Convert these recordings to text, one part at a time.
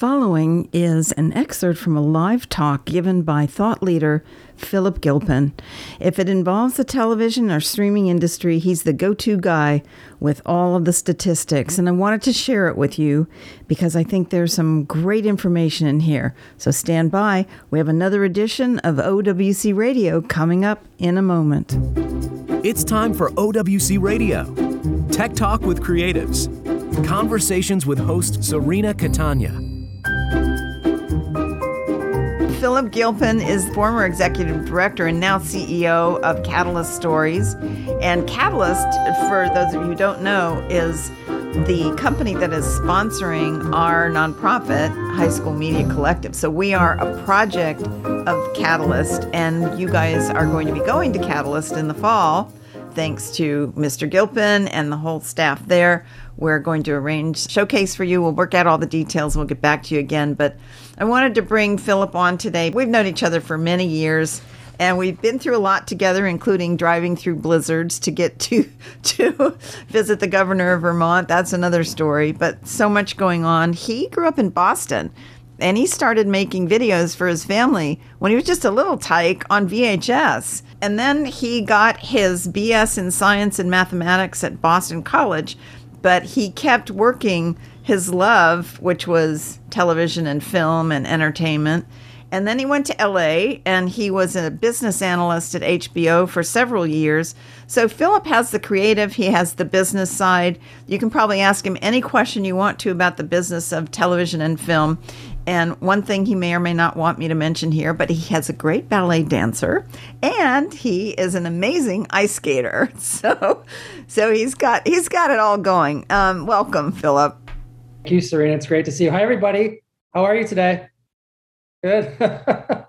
following is an excerpt from a live talk given by thought leader Philip Gilpin. If it involves the television or streaming industry, he's the go to guy with all of the statistics. And I wanted to share it with you because I think there's some great information in here. So stand by. We have another edition of OWC Radio coming up in a moment. It's time for OWC Radio Tech Talk with Creatives. Conversations with host Serena Catania. Philip Gilpin is former executive director and now CEO of Catalyst Stories. And Catalyst, for those of you who don't know, is the company that is sponsoring our nonprofit, High School Media Collective. So we are a project of Catalyst, and you guys are going to be going to Catalyst in the fall. Thanks to Mr. Gilpin and the whole staff there. We're going to arrange showcase for you. We'll work out all the details. We'll get back to you again. But I wanted to bring Philip on today. We've known each other for many years and we've been through a lot together including driving through blizzards to get to to visit the governor of Vermont that's another story but so much going on he grew up in Boston and he started making videos for his family when he was just a little tyke on VHS and then he got his BS in science and mathematics at Boston College but he kept working his love, which was television and film and entertainment. And then he went to LA and he was a business analyst at HBO for several years. So Philip has the creative, he has the business side. You can probably ask him any question you want to about the business of television and film. And one thing he may or may not want me to mention here, but he has a great ballet dancer and he is an amazing ice skater. So so he's got he's got it all going. Um, welcome, Philip. Thank you, Serena. It's great to see you. Hi, everybody. How are you today? Good.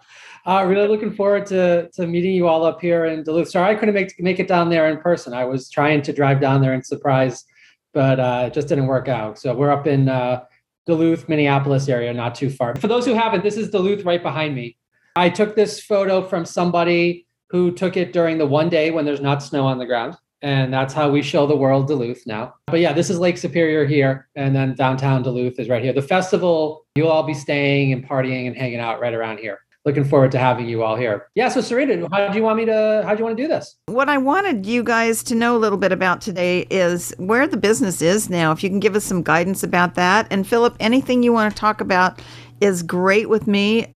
uh, really looking forward to, to meeting you all up here in Duluth. Sorry, I couldn't make, make it down there in person. I was trying to drive down there and surprise, but uh, it just didn't work out. So we're up in uh, Duluth, Minneapolis area, not too far. For those who haven't, this is Duluth right behind me. I took this photo from somebody who took it during the one day when there's not snow on the ground and that's how we show the world Duluth now. But yeah, this is Lake Superior here, and then downtown Duluth is right here. The festival, you'll all be staying and partying and hanging out right around here. Looking forward to having you all here. Yeah, so Serena, how do you want me to how do you want to do this? What I wanted you guys to know a little bit about today is where the business is now. If you can give us some guidance about that. And Philip, anything you want to talk about is great with me.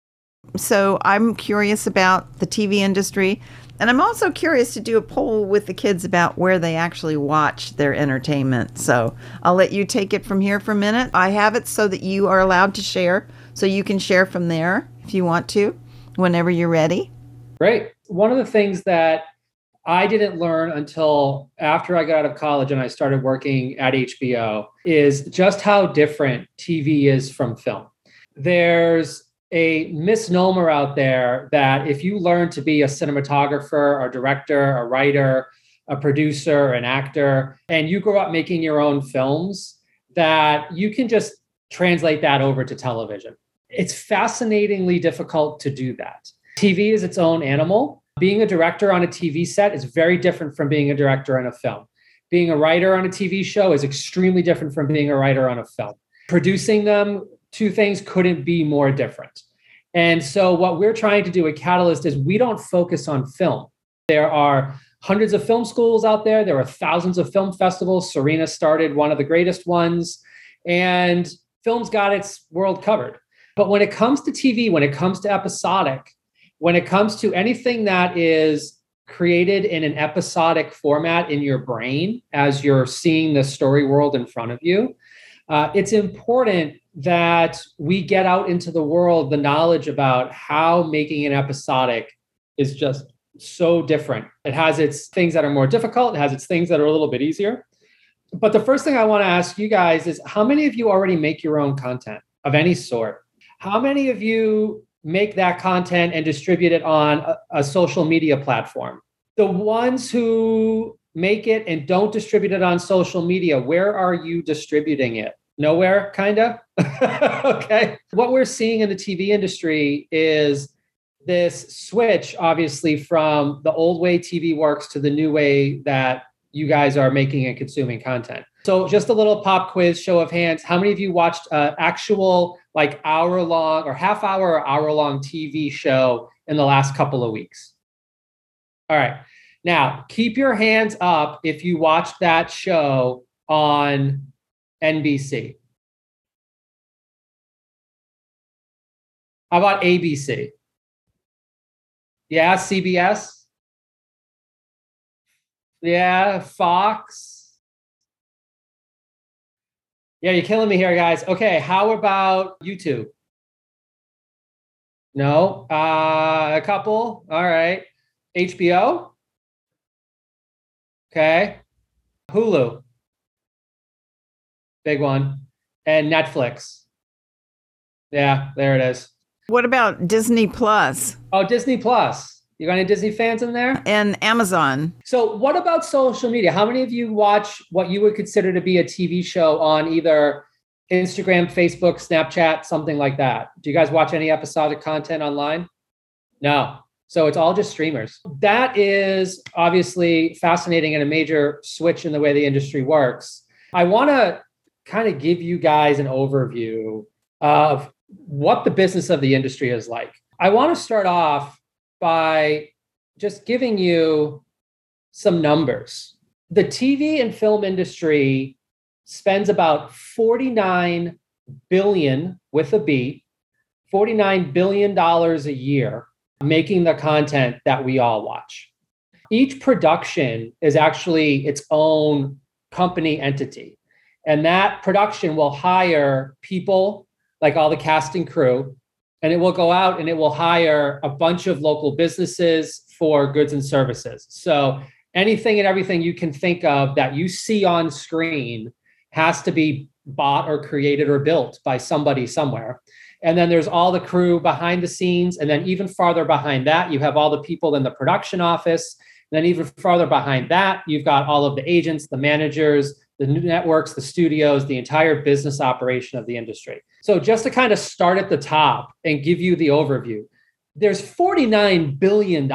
So I'm curious about the TV industry and I'm also curious to do a poll with the kids about where they actually watch their entertainment. So I'll let you take it from here for a minute. I have it so that you are allowed to share, so you can share from there if you want to, whenever you're ready. Great. One of the things that I didn't learn until after I got out of college and I started working at HBO is just how different TV is from film. There's a misnomer out there that if you learn to be a cinematographer, a director, a writer, a producer, an actor, and you grow up making your own films, that you can just translate that over to television. It's fascinatingly difficult to do that. TV is its own animal. Being a director on a TV set is very different from being a director on a film. Being a writer on a TV show is extremely different from being a writer on a film. Producing them two things couldn't be more different. And so, what we're trying to do at Catalyst is we don't focus on film. There are hundreds of film schools out there, there are thousands of film festivals. Serena started one of the greatest ones, and film's got its world covered. But when it comes to TV, when it comes to episodic, when it comes to anything that is created in an episodic format in your brain as you're seeing the story world in front of you, uh, it's important that we get out into the world the knowledge about how making an episodic is just so different. It has its things that are more difficult, it has its things that are a little bit easier. But the first thing I want to ask you guys is how many of you already make your own content of any sort? How many of you make that content and distribute it on a, a social media platform? The ones who make it and don't distribute it on social media, where are you distributing it? nowhere, kind of. okay. What we're seeing in the TV industry is this switch, obviously, from the old way TV works to the new way that you guys are making and consuming content. So, just a little pop quiz, show of hands. How many of you watched uh, actual like hour long or half hour or hour long TV show in the last couple of weeks? All right. Now, keep your hands up if you watched that show on NBC. How about ABC? Yeah, CBS? Yeah, Fox? Yeah, you're killing me here, guys. Okay, how about YouTube? No, uh, a couple. All right. HBO? Okay. Hulu. Big one. And Netflix. Yeah, there it is. What about Disney Plus? Oh, Disney Plus. You got any Disney fans in there? And Amazon. So, what about social media? How many of you watch what you would consider to be a TV show on either Instagram, Facebook, Snapchat, something like that? Do you guys watch any episodic content online? No. So it's all just streamers. That is obviously fascinating and a major switch in the way the industry works. I want to kind of give you guys an overview of what the business of the industry is like. I want to start off by just giving you some numbers. The TV and film industry spends about 49 billion with a B, 49 billion dollars a year making the content that we all watch. Each production is actually its own company entity. And that production will hire people like all the cast and crew, and it will go out and it will hire a bunch of local businesses for goods and services. So anything and everything you can think of that you see on screen has to be bought or created or built by somebody somewhere. And then there's all the crew behind the scenes. And then even farther behind that, you have all the people in the production office. And then even farther behind that, you've got all of the agents, the managers, the networks, the studios, the entire business operation of the industry. So just to kind of start at the top and give you the overview, there's $49 billion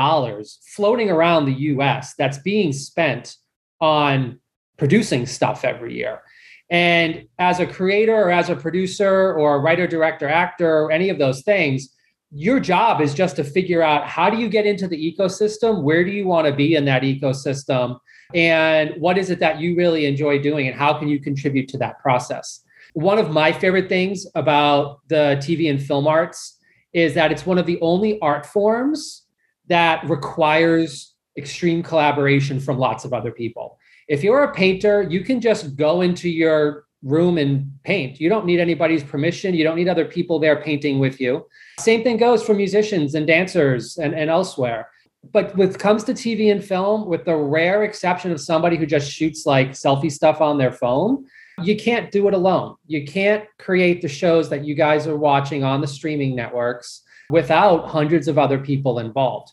floating around the US that's being spent on producing stuff every year. And as a creator or as a producer or a writer, director, actor, or any of those things, your job is just to figure out how do you get into the ecosystem? Where do you want to be in that ecosystem? And what is it that you really enjoy doing? And how can you contribute to that process? One of my favorite things about the TV and film arts is that it's one of the only art forms that requires extreme collaboration from lots of other people. If you're a painter, you can just go into your room and paint. You don't need anybody's permission. You don't need other people there painting with you. Same thing goes for musicians and dancers and, and elsewhere. But it comes to TV and film, with the rare exception of somebody who just shoots like selfie stuff on their phone, you can't do it alone. You can't create the shows that you guys are watching on the streaming networks without hundreds of other people involved.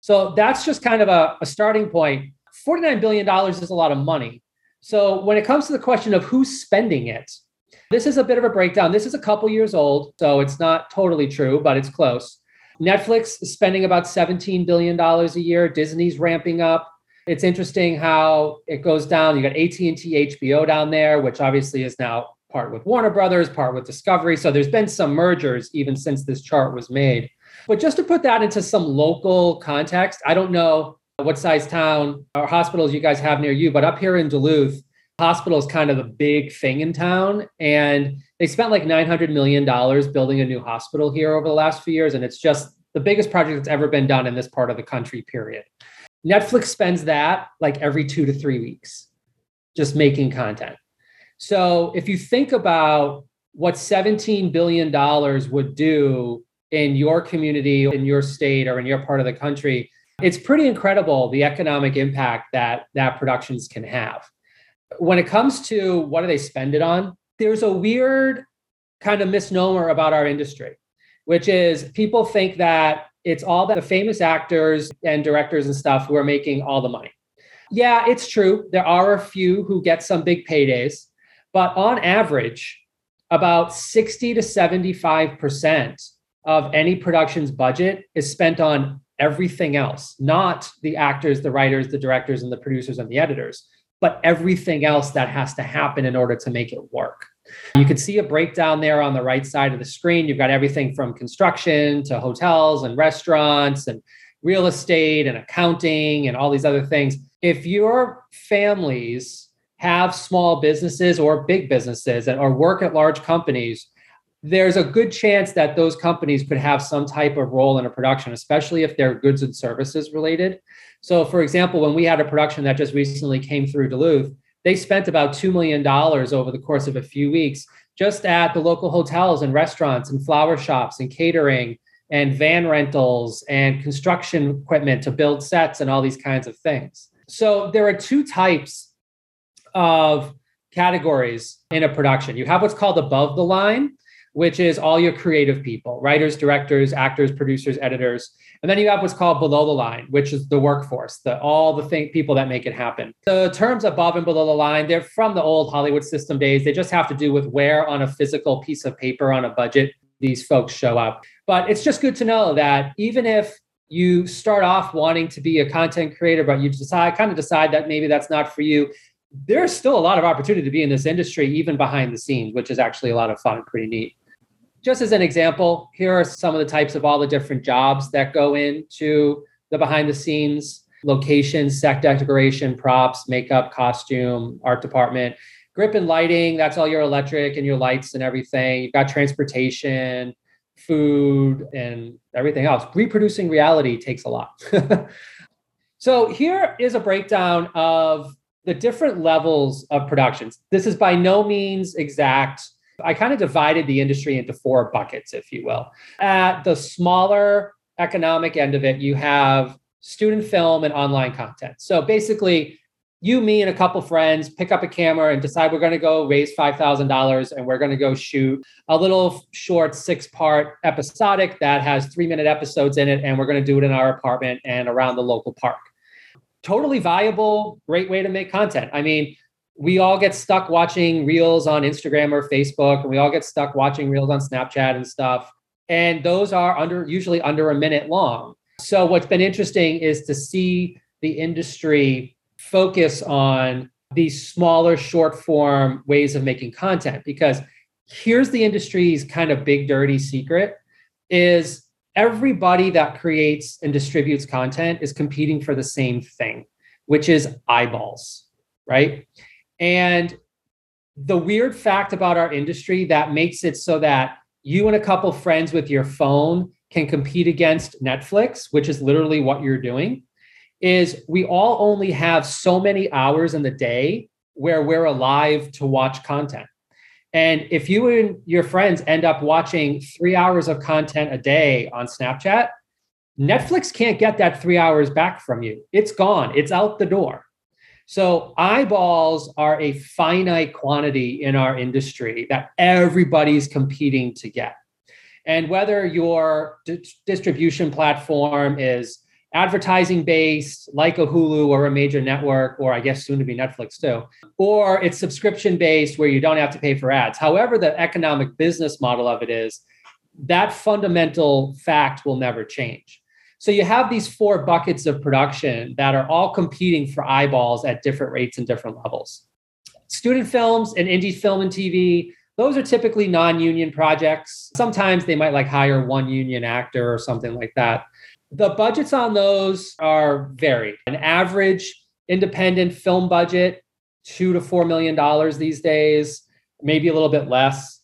So that's just kind of a, a starting point $49 billion is a lot of money. So when it comes to the question of who's spending it, this is a bit of a breakdown. This is a couple years old, so it's not totally true, but it's close. Netflix is spending about $17 billion a year. Disney's ramping up. It's interesting how it goes down. You got AT&T, HBO down there, which obviously is now part with Warner Brothers, part with Discovery. So there's been some mergers even since this chart was made. But just to put that into some local context, I don't know what size town or hospitals you guys have near you, but up here in Duluth, hospital is kind of the big thing in town. And they spent like $900 million building a new hospital here over the last few years. And it's just the biggest project that's ever been done in this part of the country, period. Netflix spends that like every two to three weeks just making content. So if you think about what $17 billion would do in your community, in your state, or in your part of the country, it's pretty incredible the economic impact that that productions can have. When it comes to what do they spend it on, there's a weird kind of misnomer about our industry, which is people think that it's all the famous actors and directors and stuff who are making all the money. Yeah, it's true. There are a few who get some big paydays, but on average, about 60 to 75% of any production's budget is spent on everything else, not the actors, the writers, the directors, and the producers and the editors, but everything else that has to happen in order to make it work. You can see a breakdown there on the right side of the screen. You've got everything from construction to hotels and restaurants and real estate and accounting and all these other things. If your families have small businesses or big businesses and or work at large companies, there's a good chance that those companies could have some type of role in a production, especially if they're goods and services related. So, for example, when we had a production that just recently came through Duluth, they spent about $2 million over the course of a few weeks just at the local hotels and restaurants and flower shops and catering and van rentals and construction equipment to build sets and all these kinds of things. So there are two types of categories in a production. You have what's called above the line, which is all your creative people writers, directors, actors, producers, editors. And then you have what's called below the line, which is the workforce, the all the thing, people that make it happen. The terms above and below the line, they're from the old Hollywood system days. They just have to do with where on a physical piece of paper on a budget these folks show up. But it's just good to know that even if you start off wanting to be a content creator, but you decide kind of decide that maybe that's not for you, there's still a lot of opportunity to be in this industry, even behind the scenes, which is actually a lot of fun pretty neat. Just as an example, here are some of the types of all the different jobs that go into the behind the scenes location, set decoration, props, makeup, costume, art department. Grip and lighting, that's all your electric and your lights and everything. You've got transportation, food, and everything else. Reproducing reality takes a lot. so here is a breakdown of the different levels of productions. This is by no means exact. I kind of divided the industry into four buckets, if you will. At the smaller economic end of it, you have student film and online content. So basically, you, me, and a couple friends pick up a camera and decide we're going to go raise $5,000 and we're going to go shoot a little short six part episodic that has three minute episodes in it. And we're going to do it in our apartment and around the local park. Totally viable, great way to make content. I mean, we all get stuck watching reels on Instagram or Facebook, and we all get stuck watching reels on Snapchat and stuff. And those are under usually under a minute long. So what's been interesting is to see the industry focus on these smaller short form ways of making content because here's the industry's kind of big dirty secret is everybody that creates and distributes content is competing for the same thing which is eyeballs right and the weird fact about our industry that makes it so that you and a couple friends with your phone can compete against Netflix, which is literally what you're doing, is we all only have so many hours in the day where we're alive to watch content. And if you and your friends end up watching three hours of content a day on Snapchat, Netflix can't get that three hours back from you. It's gone, it's out the door. So eyeballs are a finite quantity in our industry that everybody's competing to get. And whether your distribution platform is advertising based, like a Hulu or a major network, or I guess soon to be Netflix too, or it's subscription based where you don't have to pay for ads. However, the economic business model of it is, that fundamental fact will never change. So you have these four buckets of production that are all competing for eyeballs at different rates and different levels. Student films and indie film and TV, those are typically non-union projects. Sometimes they might like hire one union actor or something like that. The budgets on those are varied. An average independent film budget, two to four million dollars these days, maybe a little bit less.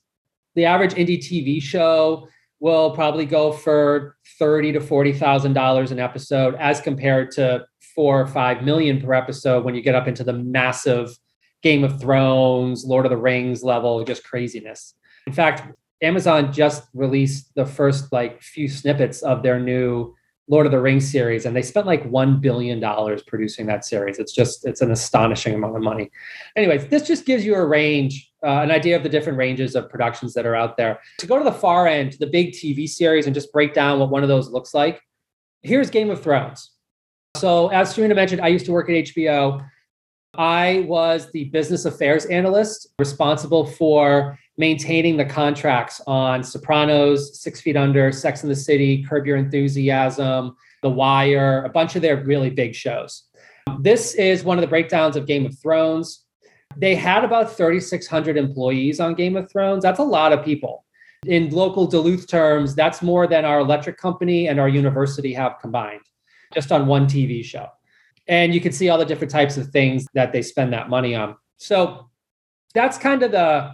The average indie TV show will probably go for thirty to forty thousand dollars an episode, as compared to four or five million per episode when you get up into the massive Game of Thrones, Lord of the Rings level, just craziness. In fact, Amazon just released the first like few snippets of their new Lord of the Rings series, and they spent like one billion dollars producing that series. It's just it's an astonishing amount of money. Anyways, this just gives you a range, uh, an idea of the different ranges of productions that are out there. To go to the far end, the big TV series, and just break down what one of those looks like. Here's Game of Thrones. So, as Serena mentioned, I used to work at HBO. I was the business affairs analyst responsible for maintaining the contracts on Sopranos, Six Feet Under, Sex and the City, Curb Your Enthusiasm, The Wire, a bunch of their really big shows. This is one of the breakdowns of Game of Thrones. They had about 3,600 employees on Game of Thrones. That's a lot of people. In local Duluth terms, that's more than our electric company and our university have combined just on one TV show. And you can see all the different types of things that they spend that money on. So that's kind of the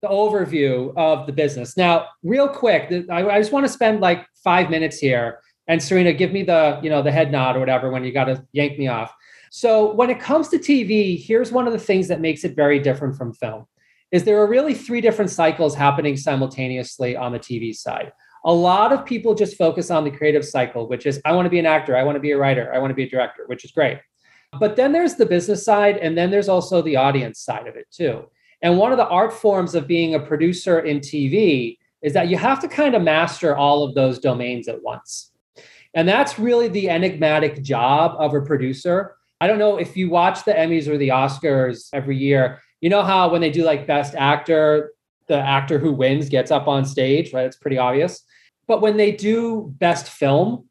the overview of the business. Now, real quick, I, just want to spend like five minutes here. And Serena, give me the you know the head nod or whatever when you got to yank me off. So when it comes to TV, here's one of the things that makes it very different from film. Is there are really three different cycles happening simultaneously on the TV side. A lot of people just focus on the creative cycle, which is I want to be an actor, I want to be a writer, I want to be a director, which is great. But then there's the business side, and then there's also the audience side of it too. And one of the art forms of being a producer in TV is that you have to kind of master all of those domains at once. And that's really the enigmatic job of a producer. I don't know if you watch the Emmys or the Oscars every year, you know how when they do like best actor, the actor who wins gets up on stage, right? It's pretty obvious. But when they do best film,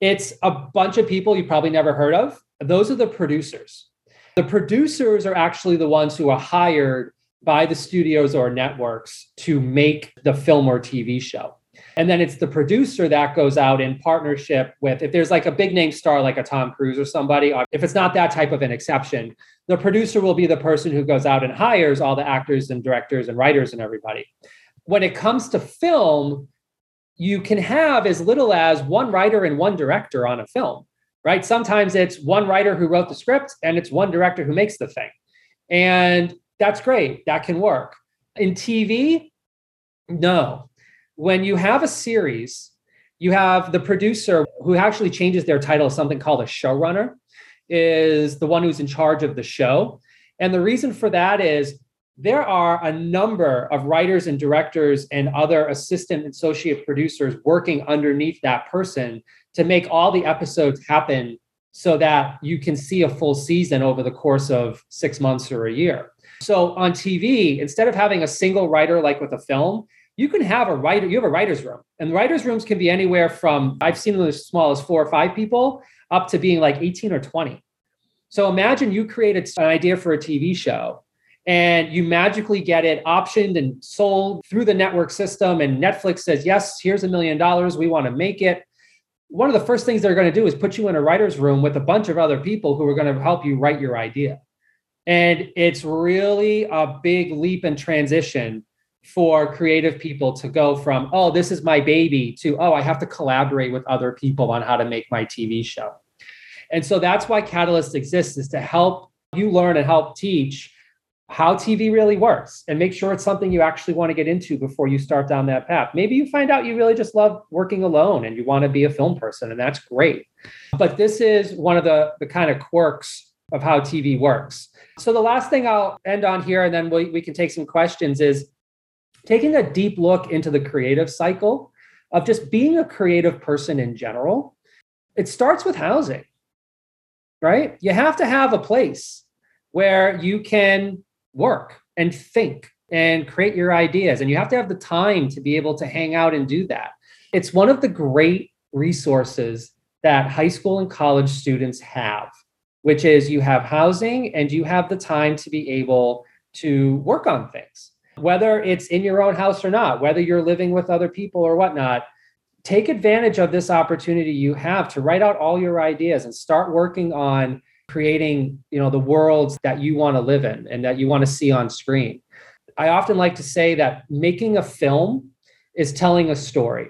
it's a bunch of people you probably never heard of. Those are the producers. The producers are actually the ones who are hired by the studios or networks to make the film or TV show. And then it's the producer that goes out in partnership with, if there's like a big name star like a Tom Cruise or somebody, uh, if it's not that type of an exception, the producer will be the person who goes out and hires all the actors and directors and writers and everybody. When it comes to film, you can have as little as one writer and one director on a film, right? Sometimes it's one writer who wrote the script and it's one director who makes the thing. And that's great. That can work. In TV, no. When you have a series, you have the producer who actually changes their title something called a showrunner is the one who's in charge of the show. And the reason for that is there are a number of writers and directors and other assistant and associate producers working underneath that person to make all the episodes happen so that you can see a full season over the course of six months or a year. So on TV, instead of having a single writer like with a film, you can have a writer, you have a writer's room. And writer's rooms can be anywhere from, I've seen them as small as four or five people up to being like 18 or 20. So imagine you created an idea for a TV show and you magically get it optioned and sold through the network system. And Netflix says, yes, here's a million dollars. We want to make it. One of the first things they're going to do is put you in a writer's room with a bunch of other people who are going to help you write your idea. And it's really a big leap and transition for creative people to go from, oh, this is my baby to, oh, I have to collaborate with other people on how to make my TV show. And so that's why Catalyst exists is to help you learn and help teach how TV really works and make sure it's something you actually want to get into before you start down that path. Maybe you find out you really just love working alone and you want to be a film person, and that's great. But this is one of the, the kind of quirks of how TV works. So, the last thing I'll end on here, and then we, we can take some questions, is taking a deep look into the creative cycle of just being a creative person in general. It starts with housing, right? You have to have a place where you can work and think and create your ideas. And you have to have the time to be able to hang out and do that. It's one of the great resources that high school and college students have, which is you have housing and you have the time to be able to work on things, whether it's in your own house or not, whether you're living with other people or whatnot. Take advantage of this opportunity you have to write out all your ideas and start working on creating you know the worlds that you want to live in and that you want to see on screen i often like to say that making a film is telling a story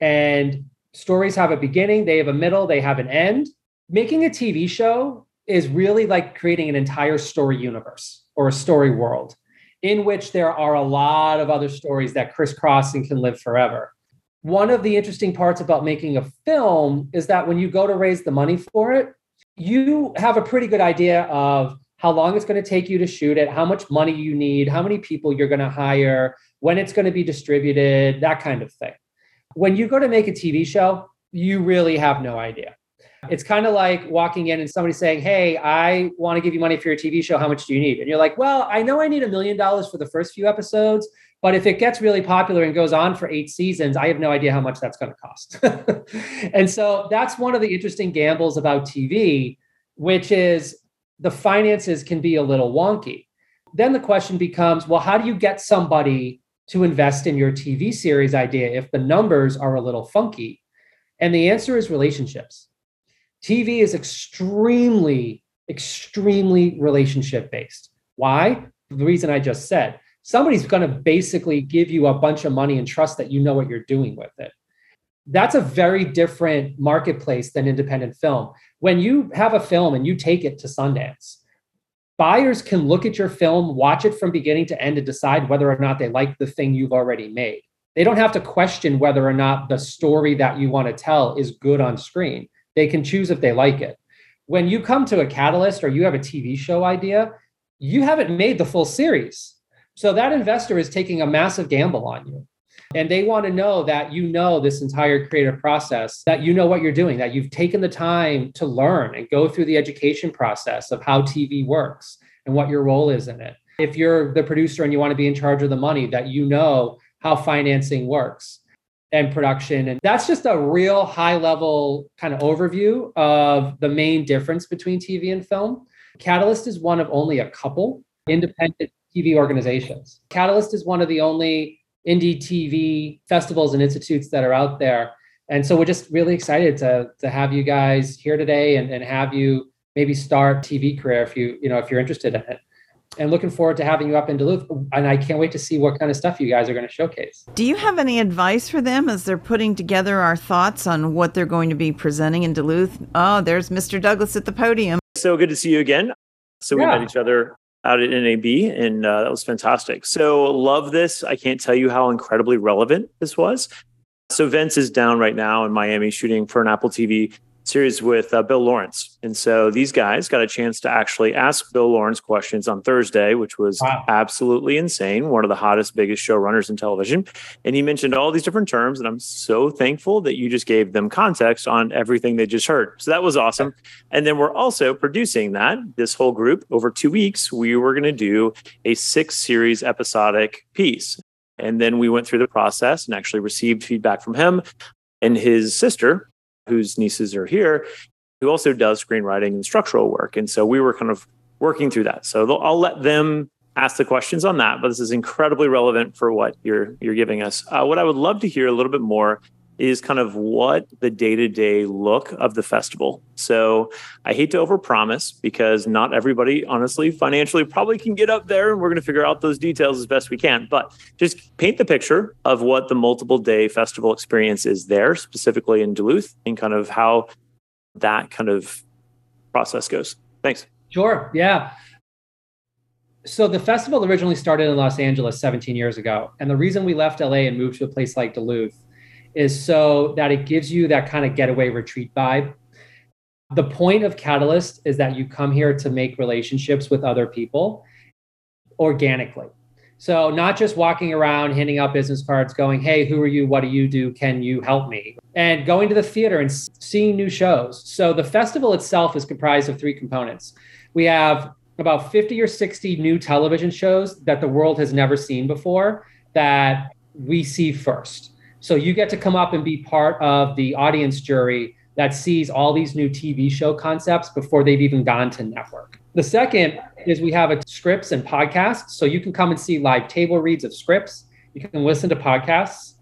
and stories have a beginning they have a middle they have an end making a tv show is really like creating an entire story universe or a story world in which there are a lot of other stories that crisscross and can live forever one of the interesting parts about making a film is that when you go to raise the money for it you have a pretty good idea of how long it's going to take you to shoot it, how much money you need, how many people you're going to hire, when it's going to be distributed, that kind of thing. When you go to make a TV show, you really have no idea. It's kind of like walking in and somebody saying, Hey, I want to give you money for your TV show. How much do you need? And you're like, Well, I know I need a million dollars for the first few episodes, but if it gets really popular and goes on for eight seasons, I have no idea how much that's going to cost. and so that's one of the interesting gambles about TV, which is the finances can be a little wonky. Then the question becomes well, how do you get somebody to invest in your TV series idea if the numbers are a little funky? And the answer is relationships. TV is extremely, extremely relationship based. Why? The reason I just said somebody's going to basically give you a bunch of money and trust that you know what you're doing with it. That's a very different marketplace than independent film. When you have a film and you take it to Sundance, buyers can look at your film, watch it from beginning to end, and decide whether or not they like the thing you've already made. They don't have to question whether or not the story that you want to tell is good on screen. They can choose if they like it. When you come to a catalyst or you have a TV show idea, you haven't made the full series. So that investor is taking a massive gamble on you. And they want to know that you know this entire creative process, that you know what you're doing, that you've taken the time to learn and go through the education process of how TV works and what your role is in it. If you're the producer and you want to be in charge of the money, that you know how financing works and production. And that's just a real high level kind of overview of the main difference between TV and film. Catalyst is one of only a couple independent TV organizations. Catalyst is one of the only indie TV festivals and institutes that are out there. And so we're just really excited to, to have you guys here today and, and have you maybe start TV career if you, you know, if you're interested in it and looking forward to having you up in Duluth. And I can't wait to see what kind of stuff you guys are going to showcase. Do you have any advice for them as they're putting together our thoughts on what they're going to be presenting in Duluth? Oh, there's Mr. Douglas at the podium. So good to see you again. So we yeah. met each other out at NAB, and uh, that was fantastic. So love this. I can't tell you how incredibly relevant this was. So Vince is down right now in Miami shooting for an Apple TV series with uh, Bill Lawrence. And so these guys got a chance to actually ask Bill Lawrence questions on Thursday, which was wow. absolutely insane. One of the hottest, biggest showrunners in television. And he mentioned all these different terms. And I'm so thankful that you just gave them context on everything they just heard. So that was awesome. And then we're also producing that, this whole group over two weeks. We were going to do a six series episodic piece. And then we went through the process and actually received feedback from him and his sister, whose nieces are here, who also does screenwriting and structural work. And so we were kind of working through that. So I'll let them ask the questions on that, but this is incredibly relevant for what you're you're giving us. Uh, what I would love to hear a little bit more is kind of what the day-to-day look of the festival. So I hate to overpromise because not everybody honestly financially probably can get up there and we're going to figure out those details as best we can, but just paint the picture of what the multiple day festival experience is there specifically in Duluth and kind of how that kind of process goes. Thanks. Sure. Yeah. So the festival originally started in Los Angeles 17 years ago. And the reason we left LA and moved to a place like Duluth is so that it gives you that kind of getaway retreat vibe. The point of Catalyst is that you come here to make relationships with other people organically. So, not just walking around handing out business cards, going, Hey, who are you? What do you do? Can you help me? And going to the theater and seeing new shows. So, the festival itself is comprised of three components. We have about 50 or 60 new television shows that the world has never seen before that we see first. So you get to come up and be part of the audience jury that sees all these new TV show concepts before they've even gone to network. The second is we have a scripts and podcasts. So you can come and see live table reads of scripts. You can listen to podcasts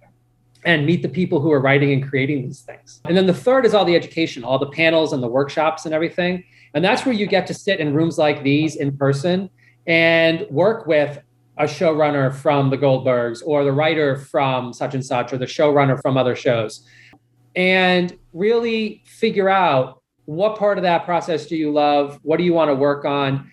and meet the people who are writing and creating these things. And then the third is all the education, all the panels and the workshops and everything. And that's where you get to sit in rooms like these in person and work with a showrunner from the Goldbergs or the writer from such and such or the showrunner from other shows and really figure out what part of that process do you love? What do you want to work on?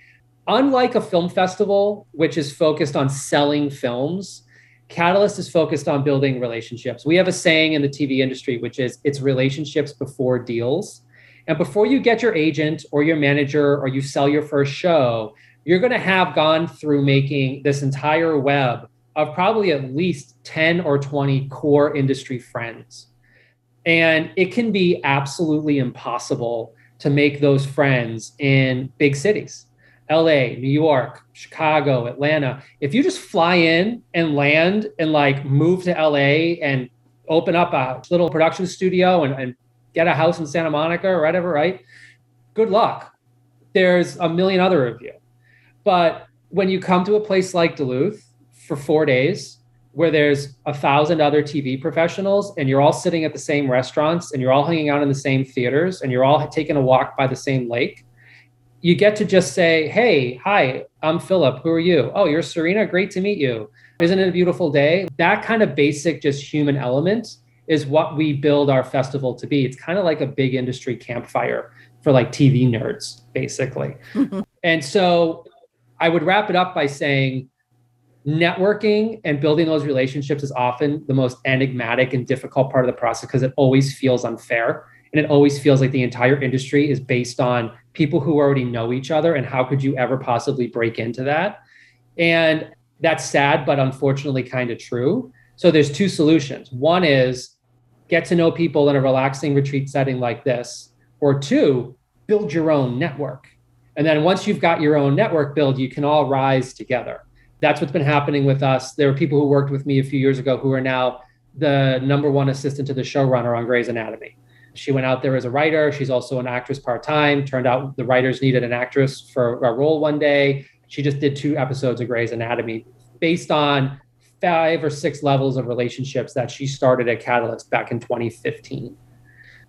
Unlike a film festival, which is focused on selling films, Catalyst is focused on building relationships. We have a saying in the TV industry, which is it's relationships before deals. And before you get your agent or your manager or you sell your first show, you're going to have gone through making this entire web of probably at least 10 or 20 core industry friends. And it can be absolutely impossible to make those friends in big cities. LA, New York, Chicago, Atlanta. If you just fly in and land and like move to LA and open up a little production studio and, and get a house in Santa Monica or whatever, right? Good luck there's a million other of you. But when you come to a place like Duluth for four days, where there's a thousand other TV professionals and you're all sitting at the same restaurants and you're all hanging out in the same theaters and you're all taking a walk by the same lake, you get to just say, Hey, hi, I'm Philip. Who are you? Oh, you're Serena. Great to meet you. Isn't it a beautiful day? That kind of basic, just human element is what we build our festival to be. It's kind of like a big industry campfire for like TV nerds, basically. and so I would wrap it up by saying, networking and building those relationships is often the most enigmatic and difficult part of the process because it always feels unfair and it always feels like the entire industry is based on people who already know each other and how could you ever possibly break into that? And that's sad but unfortunately kind of true. So there's two solutions. One is get to know people in a relaxing retreat setting like this or two build your own network and then once you've got your own network build you can all rise together that's what's been happening with us. There were people who worked with me a few years ago who are now the number one assistant to the showrunner on Grey's Anatomy. She went out there as a writer. She's also an actress part time. Turned out the writers needed an actress for a role one day. She just did two episodes of Grey's Anatomy based on five or six levels of relationships that she started at Catalyst back in 2015.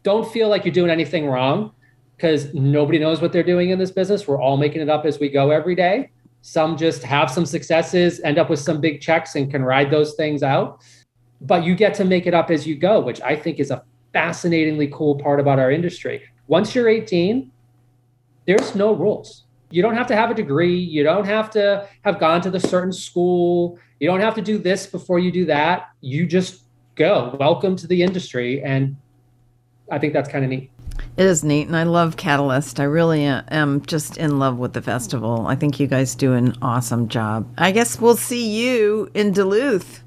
Don't feel like you're doing anything wrong because nobody knows what they're doing in this business. We're all making it up as we go every day. Some just have some successes, end up with some big checks, and can ride those things out. But you get to make it up as you go, which I think is a fascinatingly cool part about our industry. Once you're 18, there's no rules. You don't have to have a degree. You don't have to have gone to the certain school. You don't have to do this before you do that. You just go. Welcome to the industry. And I think that's kind of neat. It is neat, and I love Catalyst. I really uh, am just in love with the festival. I think you guys do an awesome job. I guess we'll see you in Duluth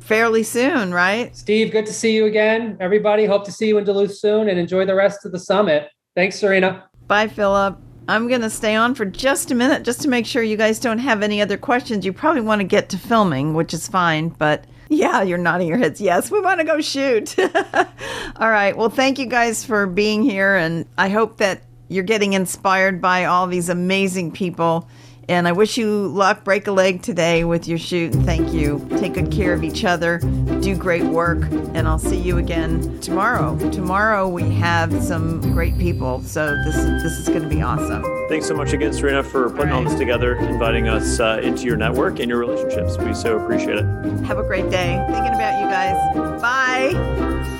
fairly soon, right? Steve, good to see you again. Everybody, hope to see you in Duluth soon and enjoy the rest of the summit. Thanks, Serena. Bye, Philip. I'm going to stay on for just a minute just to make sure you guys don't have any other questions. You probably want to get to filming, which is fine, but yeah, you're nodding your heads. Yes, we want to go shoot. all right. Well, thank you guys for being here. And I hope that you're getting inspired by all these amazing people and I wish you luck. Break a leg today with your shoot. And thank you. Take good care of each other. Do great work. And I'll see you again tomorrow. Tomorrow we have some great people. So this is this is going to be awesome. Thanks so much again, Serena, for putting all, right. all this together, inviting us uh, into your network and your relationships. We so appreciate it. Have a great day. Thinking about you guys. Bye.